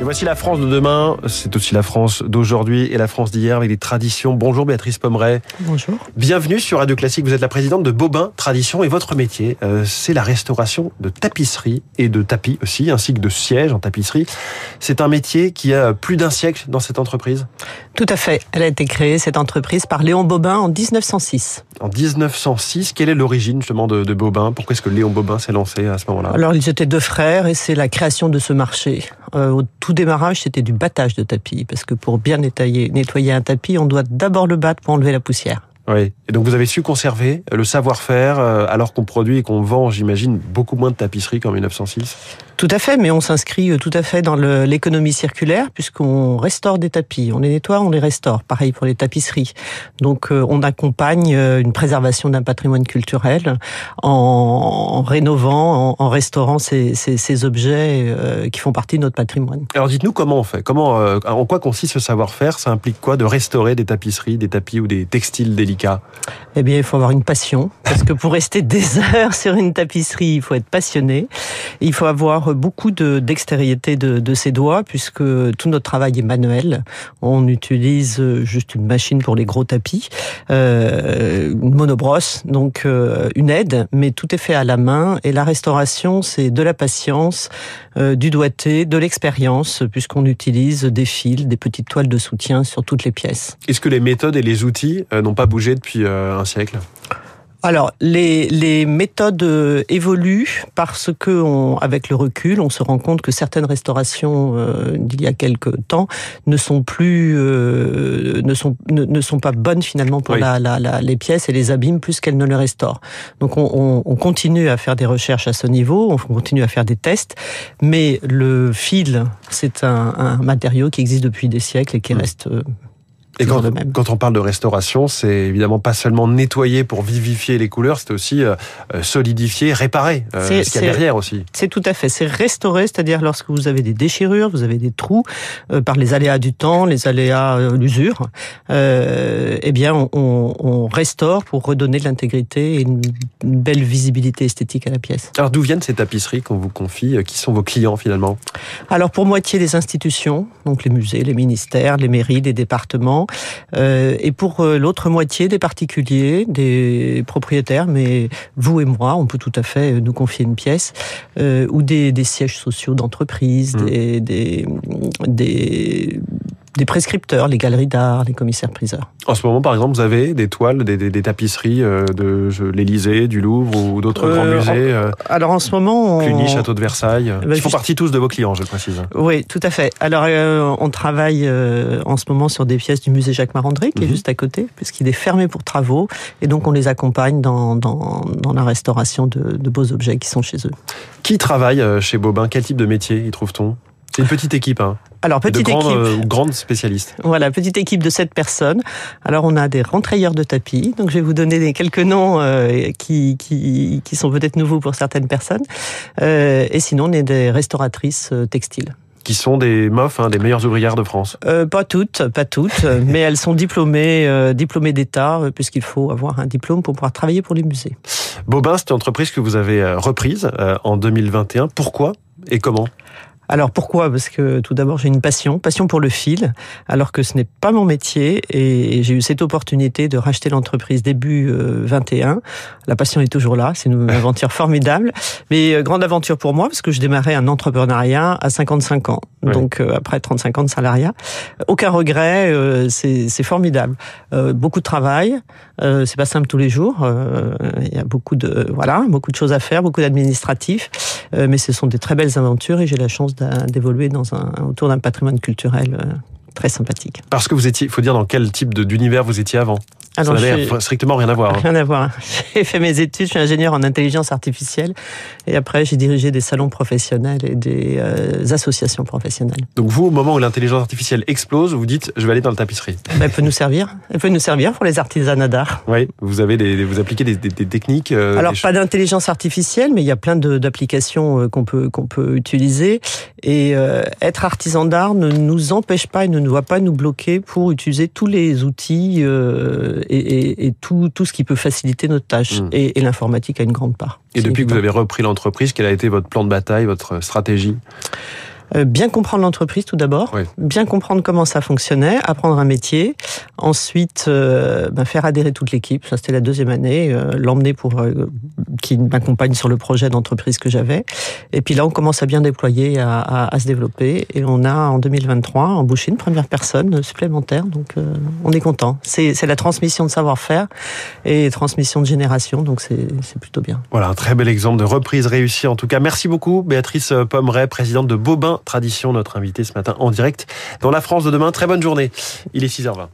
Et voici la France de demain, c'est aussi la France d'aujourd'hui et la France d'hier avec des traditions. Bonjour Béatrice Pommeret. Bonjour. Bienvenue sur Radio Classique, vous êtes la présidente de Bobin Tradition et votre métier, euh, c'est la restauration de tapisseries et de tapis aussi, ainsi que de sièges en tapisserie. C'est un métier qui a plus d'un siècle dans cette entreprise? Tout à fait. Elle a été créée, cette entreprise, par Léon Bobin en 1906. En 1906, quelle est l'origine justement de, de Bobin? Pourquoi est-ce que Léon Bobin s'est lancé à ce moment-là? Alors ils étaient deux frères et c'est la création de ce marché. Euh, au tout démarrage, c'était du battage de tapis, parce que pour bien nettoyer, nettoyer un tapis, on doit d'abord le battre pour enlever la poussière. Oui. Et donc vous avez su conserver le savoir-faire euh, alors qu'on produit et qu'on vend, j'imagine, beaucoup moins de tapisseries qu'en 1906 Tout à fait, mais on s'inscrit euh, tout à fait dans l'économie circulaire puisqu'on restaure des tapis. On les nettoie, on les restaure. Pareil pour les tapisseries. Donc euh, on accompagne euh, une préservation d'un patrimoine culturel en, en rénovant, en, en restaurant ces, ces- ces objets euh, qui font partie de notre patrimoine. Alors dites-nous comment on fait Comment, euh, En quoi consiste ce savoir-faire? Ça implique quoi de restaurer des tapisseries, des tapis ou des textiles délicats? Eh bien, il faut avoir une passion, parce que pour rester des heures sur une tapisserie, il faut être passionné. Il faut avoir beaucoup de dextérité de, de ses doigts, puisque tout notre travail est manuel. On utilise juste une machine pour les gros tapis, euh, une monobrosse, donc euh, une aide, mais tout est fait à la main. Et la restauration, c'est de la patience, euh, du doigté, de l'expérience, puisqu'on utilise des fils, des petites toiles de soutien sur toutes les pièces. Est-ce que les méthodes et les outils euh, n'ont pas bougé depuis euh, un siècle? Alors, les, les méthodes euh, évoluent parce que, on, avec le recul, on se rend compte que certaines restaurations euh, d'il y a quelques temps ne sont plus, euh, ne sont ne, ne sont pas bonnes finalement pour Oui. la, la, la- les pièces et les abîment plus qu'elles ne les restaurent. Donc, on, on, on continue à faire des recherches à ce niveau, on continue à faire des tests, mais le fil, c'est un, un matériau qui existe depuis des siècles et qui Mm. reste euh, Et quand, le même. quand on parle de restauration, c'est évidemment pas seulement nettoyer pour vivifier les couleurs, c'est aussi euh, euh, solidifier, réparer euh, ce qu'il y a derrière aussi. C'est tout à fait. C'est restaurer, c'est-à-dire lorsque vous avez des déchirures, vous avez des trous euh, par les aléas du temps, les aléas, l'usure. Euh, eh bien, on, on- on restaure pour redonner de l'intégrité et une, une belle visibilité esthétique à la pièce. Alors d'où viennent ces tapisseries qu'on vous confie Qui sont vos clients finalement? Alors pour moitié les institutions, donc les musées, les ministères, les mairies, les départements, euh, et pour euh, l'autre moitié des particuliers, des propriétaires, mais vous et moi, on peut tout à fait euh, nous confier une pièce, euh, ou des, des sièges sociaux d'entreprise, Mm. des, des, des, des prescripteurs, les galeries d'art, les commissaires-priseurs. En ce moment, par exemple, vous avez des toiles, des, des- des tapisseries euh, de l'Élysée, du Louvre ou d'autres Euh, grands musées, euh, Alors en ce moment, on... Cluny, Château de Versailles, Bah, qui font partie tous de vos clients, je le précise. Oui, tout à fait. Alors, euh, on travaille euh, en ce moment sur des pièces du musée Jacques Marandré, qui est Mhm. juste à côté, puisqu'il est fermé pour travaux, et donc on les accompagne dans, dans, dans la restauration de, de beaux objets qui sont chez eux. Qui travaille chez Bobin? Quel type de métier y trouve-t-on? C'est une petite équipe, hein, Alors, de petite grands, équipe. euh, ou grandes spécialistes. Voilà, petite équipe de sept personnes. Alors, on a des rentrayeurs de tapis. Donc, je vais vous donner quelques noms euh, qui, qui, qui sont peut-être nouveaux pour certaines personnes. Euh, et sinon, on est des restauratrices euh, textiles. qui sont des MOF, hein, des meilleures ouvrières de France. Euh, pas toutes, pas toutes, mais elles sont diplômées, euh, diplômées d'État, puisqu'il faut avoir un diplôme pour pouvoir travailler pour les musées. Bobin, c'est une entreprise que vous avez reprise euh, en 2021. Pourquoi et comment? Alors pourquoi? Parce que tout d'abord j'ai une passion, passion pour le fil, alors que ce n'est pas mon métier et j'ai eu cette opportunité de racheter l'entreprise début euh, 21. La passion est toujours là, c'est une aventure formidable, mais euh, grande aventure pour moi parce que je démarrais un entrepreneuriat à 55 ans, donc euh, après 35 ans de salariat. Aucun regret, euh, c'est c'est formidable. Euh, beaucoup de travail, euh, c'est pas simple tous les jours. euh, Il y a beaucoup de voilà, beaucoup de choses à faire, beaucoup d'administratifs, euh, mais ce sont des très belles aventures et j'ai la chance d'évoluer dans un autour d'un patrimoine culturel euh, très sympathique. Parce que vous étiez, il faut dire dans quel type d'univers vous étiez avant? Alors, Ça n'avait suis- strictement rien à voir. hein. Rien à voir. J'ai fait mes études, je suis ingénieur en intelligence artificielle et après j'ai dirigé des salons professionnels et des euh, associations professionnelles. Donc vous, au moment où l'intelligence artificielle explose, vous dites, je vais aller dans la tapisserie. Ben, elle peut nous servir, elle peut nous servir pour les artisanats d'art. Oui, vous avez des, vous appliquez des, des- des techniques. euh, Alors pas d'intelligence artificielle, mais il y a plein d'applications euh, qu'on peut qu'on peut utiliser. Et euh, être artisan d'art ne nous empêche pas et ne doit pas nous bloquer pour utiliser tous les outils euh, et, et- et tout tout ce qui peut faciliter notre tâche. Mm. Et, et l'informatique a une grande part. Et depuis que vous avez repris l'entreprise, quel a été votre plan de bataille, votre stratégie? Euh, Bien comprendre l'entreprise tout d'abord, bien comprendre comment ça fonctionnait, apprendre un métier, ensuite euh, ben, faire adhérer toute l'équipe. Ça c'était la deuxième année, euh, l'emmener pour qui m'accompagne sur le projet d'entreprise que j'avais. Et puis là, on commence à bien déployer, à, à, se développer, et on a en 2023 embauché une première personne supplémentaire. Donc on est content. C'est la transmission de savoir-faire et transmission de génération, donc c'est plutôt bien. Voilà un très bel exemple de reprise réussie. En tout cas, merci beaucoup, Béatrice Pommeret, présidente de Bobin Tradition, notre invité ce matin en direct dans la France de demain. Très bonne journée. Il est 6h20.